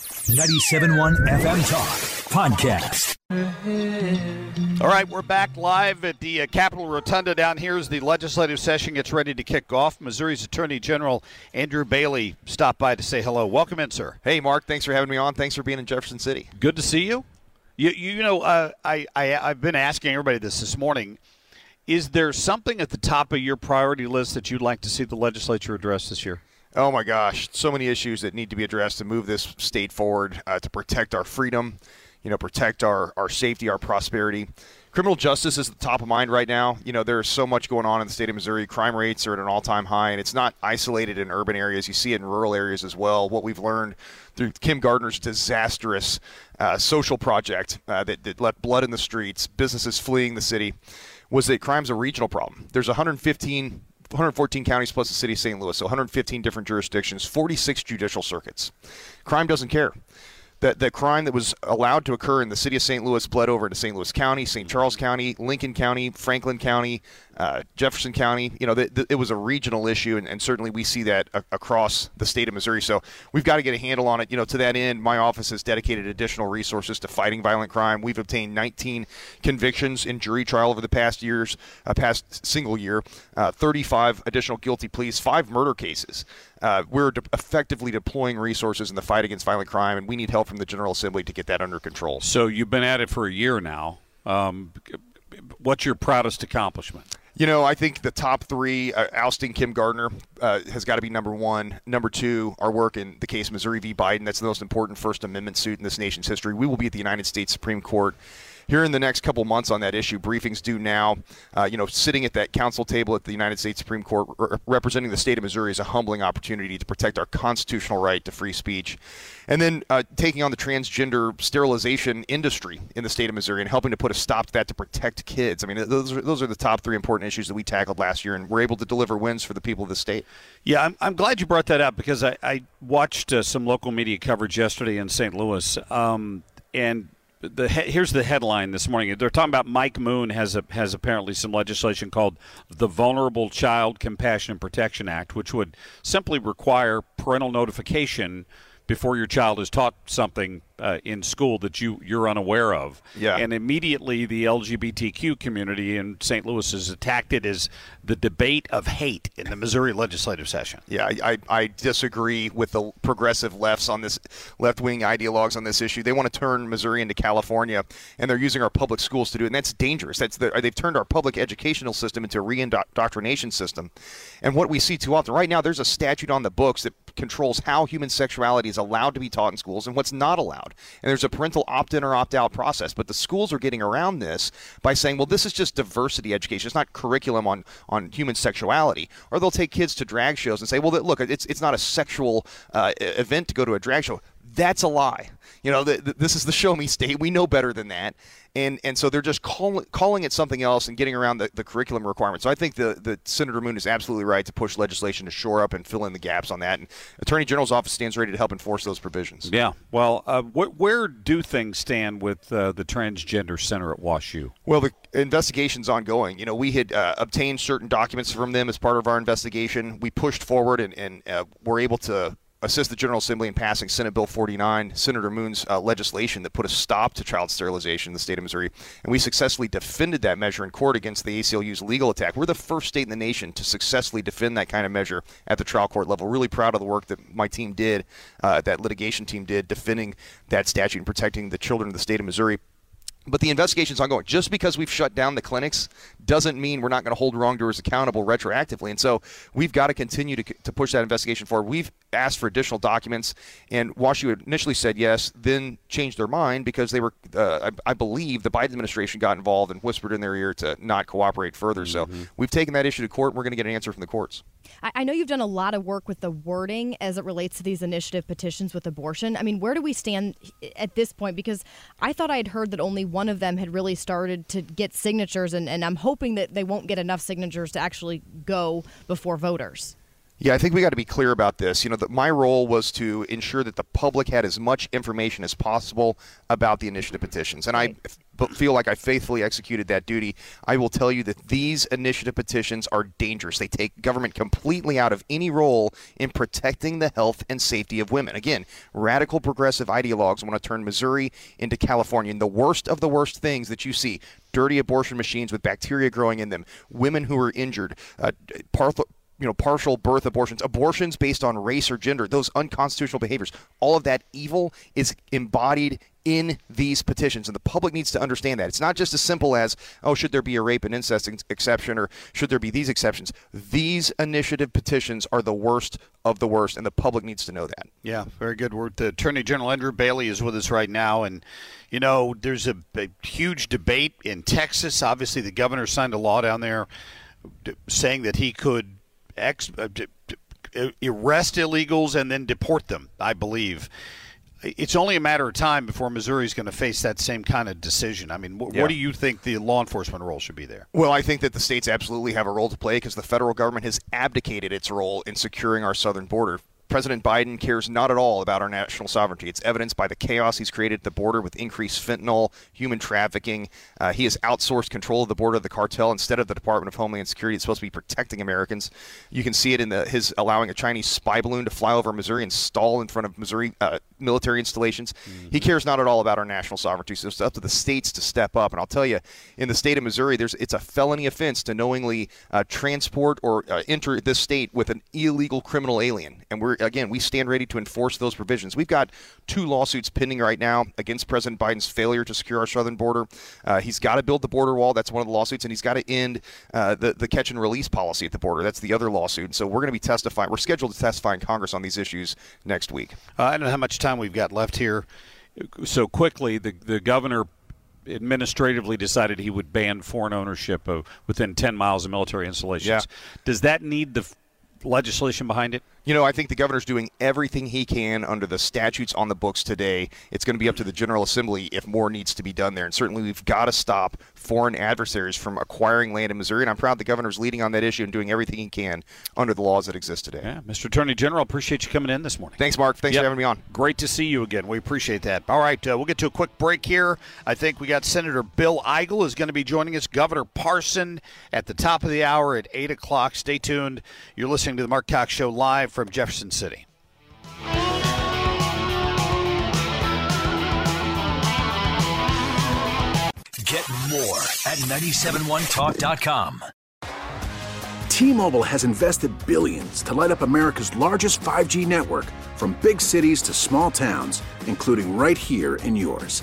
97.1 FM Talk Podcast. All right, we're back live at the uh, Capitol Rotunda down here as the legislative session gets ready to kick off. Missouri's Attorney General Andrew Bailey stopped by to say hello. Welcome in, sir. Hey, Mark. Thanks for having me on. Thanks for being in Jefferson City. Good to see you. You, you know, uh, I, I, I've been asking everybody this this morning. Is there something at the top of your priority list that you'd like to see the legislature address this year? Oh my gosh, so many issues that need to be addressed to move this state forward uh, to protect our freedom, you know, protect our, our safety, our prosperity. Criminal justice is at the top of mind right now. You know, there's so much going on in the state of Missouri. Crime rates are at an all time high, and it's not isolated in urban areas. You see it in rural areas as well. What we've learned through Kim Gardner's disastrous uh, social project uh, that, that left blood in the streets, businesses fleeing the city, was that crime's a regional problem. There's 115 114 counties plus the city of St. Louis, so 115 different jurisdictions, 46 judicial circuits. Crime doesn't care. That, that crime that was allowed to occur in the city of St. Louis bled over into St. Louis County, St. Charles County, Lincoln County, Franklin County, uh, Jefferson County. You know, the, the, it was a regional issue, and, and certainly we see that a- across the state of Missouri. So we've got to get a handle on it. You know, to that end, my office has dedicated additional resources to fighting violent crime. We've obtained 19 convictions in jury trial over the past years, uh, past single year, uh, 35 additional guilty pleas, five murder cases. Uh, we're de- effectively deploying resources in the fight against violent crime, and we need help from the General Assembly to get that under control. So you've been at it for a year now. Um, what's your proudest accomplishment? You know, I think the top three, uh, ousting Kim Gardner, uh, has got to be number one. Number two, our work in the case Missouri v. Biden. That's the most important First Amendment suit in this nation's history. We will be at the United States Supreme Court here in the next couple months on that issue. Briefings due now. Uh, you know, sitting at that counsel table at the United States Supreme Court re- representing the state of Missouri is a humbling opportunity to protect our constitutional right to free speech. And then uh, taking on the transgender sterilization industry in the state of Missouri and helping to put a stop to that to protect kids. I mean, those are, those are the top three important issues that we tackled last year, and we're able to deliver wins for the people of the state. Yeah, I'm, I'm glad you brought that up because I, I watched uh, some local media coverage yesterday in St. Louis. Um, and the here's the headline this morning. They're talking about Mike Moon has a, has apparently some legislation called the Vulnerable Child Compassion and Protection Act, which would simply require parental notification before your child is taught something uh, in school that you you're unaware of. Yeah. And immediately the LGBTQ community in St. Louis has attacked it as the debate of hate in the Missouri legislative session. Yeah, I, I, I disagree with the progressive lefts on this left wing ideologues on this issue. They want to turn Missouri into California, and they're using our public schools to do it. And that's dangerous. That's the, they've turned our public educational system into a re-indoctrination system. And what we see too often right now, there's a statute on the books that controls how human sexuality is allowed to be taught in schools and what's not allowed. And there's a parental opt in or opt out process. But the schools are getting around this by saying, well, this is just diversity education. It's not curriculum on, on human sexuality. Or they'll take kids to drag shows and say, well, look, it's, it's not a sexual uh, event to go to a drag show That's a lie. You know, the, the, this is the show me state. We know better than that. And and so they're just call, calling it something else and getting around the, the curriculum requirements. So I think the, the Senator Moon is absolutely right to push legislation to shore up and fill in the gaps on that. And Attorney General's office stands ready to help enforce those provisions. Yeah. Well, uh, wh- where do things stand with uh, the transgender center at WashU? Well, the investigation's ongoing. You know, we had uh, obtained certain documents from them as part of our investigation. We pushed forward and, and uh, were able to assist the General Assembly in passing Senate Bill 49, Senator Moon's uh, legislation that put a stop to child sterilization in the state of Missouri. And we successfully defended that measure in court against the ACLU's legal attack. We're the first state in the nation to successfully defend that kind of measure at the trial court level. Really proud of the work that my team did, uh, that litigation team did, defending that statute and protecting the children of the state of Missouri. But the investigation's ongoing. Just because we've shut down the clinics doesn't mean we're not going to hold wrongdoers accountable retroactively. And so we've got to continue to, to push that investigation forward. We've asked for additional documents, and WashU initially said yes, then changed their mind because they were, uh, I, I, believe, the Biden administration got involved and whispered in their ear to not cooperate further. Mm-hmm. So we've taken that issue to court. And we're going to get an answer from the courts. I know you've done a lot of work with the wording as it relates to these initiative petitions with abortion. I mean, where do we stand at this point? Because I thought I had heard that only one of them had really started to get signatures, and, and I'm hoping that they won't get enough signatures to actually go before voters. Yeah, I think we got to be clear about this. You know, that my role was to ensure that the public had as much information as possible about the initiative petitions, and. I feel like I faithfully executed that duty. I will tell you that these initiative petitions are dangerous. They take government completely out of any role in protecting the health and safety of women. Again, radical progressive ideologues want to turn Missouri into California, and the worst of the worst things that you see dirty abortion machines with bacteria growing in them, women who are injured, uh, you know partial birth abortions abortions based on race or gender those unconstitutional behaviors all of that evil is embodied in these petitions and the public needs to understand that. It's not just as simple as oh should there be a rape and incest exception or should there be these exceptions? These initiative petitions are the worst of the worst and the public needs to know that. Yeah very good We're, the attorney general andrew bailey is with us right now and you know there's a, a huge debate in texas. Obviously the governor signed a law down there saying that he could ex, uh, arrest illegals and then deport them, I believe. It's only a matter of time before Missouri is going to face that same kind of decision. I mean, wh- yeah. what do you think the law enforcement role should be there? Well, I think that the states absolutely have a role to play because the federal government has abdicated its role in securing our southern border. President Biden cares not at all about our national sovereignty. It's evidenced by the chaos he's created at the border with increased fentanyl, human trafficking. Uh, he has outsourced control of the border of the cartel instead of the Department of Homeland Security. It's supposed to be protecting Americans. You can see it in the, his allowing a Chinese spy balloon to fly over Missouri and stall in front of Missouri uh, military installations. Mm-hmm. He cares not at all about our national sovereignty. So it's up to the states to step up. And I'll tell you, in the state of Missouri, there's it's a felony offense to knowingly uh, transport or uh, enter this state with an illegal criminal alien. And we're again, we stand ready to enforce those provisions. We've got two lawsuits pending right now against President Biden's failure to secure our southern border. Uh, he's got to build the border wall. That's one of the lawsuits, and he's got to end uh, the the catch and release policy at the border. That's the other lawsuit. So we're going to be testifying. We're scheduled to testify in Congress on these issues next week. Uh, I don't know how much time we've got left here. So quickly, the the governor administratively decided he would ban foreign ownership of within 10 miles of military installations. Yeah. Does that need the legislation behind it? You know, I think the governor's doing everything he can under the statutes on the books today. It's going to be up to the General Assembly if more needs to be done there. And certainly we've got to stop foreign adversaries from acquiring land in Missouri. And I'm proud the governor's leading on that issue and doing everything he can under the laws that exist today. Yeah, Mr. Attorney General, appreciate you coming in this morning. Thanks, Mark. Thanks yep. for having me on. Great to see you again. We appreciate that. All right, uh, we'll get to a quick break here. I think we got Senator Bill Eigel is going to be joining us, Governor Parson, at the top of the hour at 8 o'clock. Stay tuned. You're listening to the Mark Cox Show live from Jefferson City. Get more at 971talk.com. T-Mobile has invested billions to light up America's largest 5G network from big cities to small towns, including right here in yours.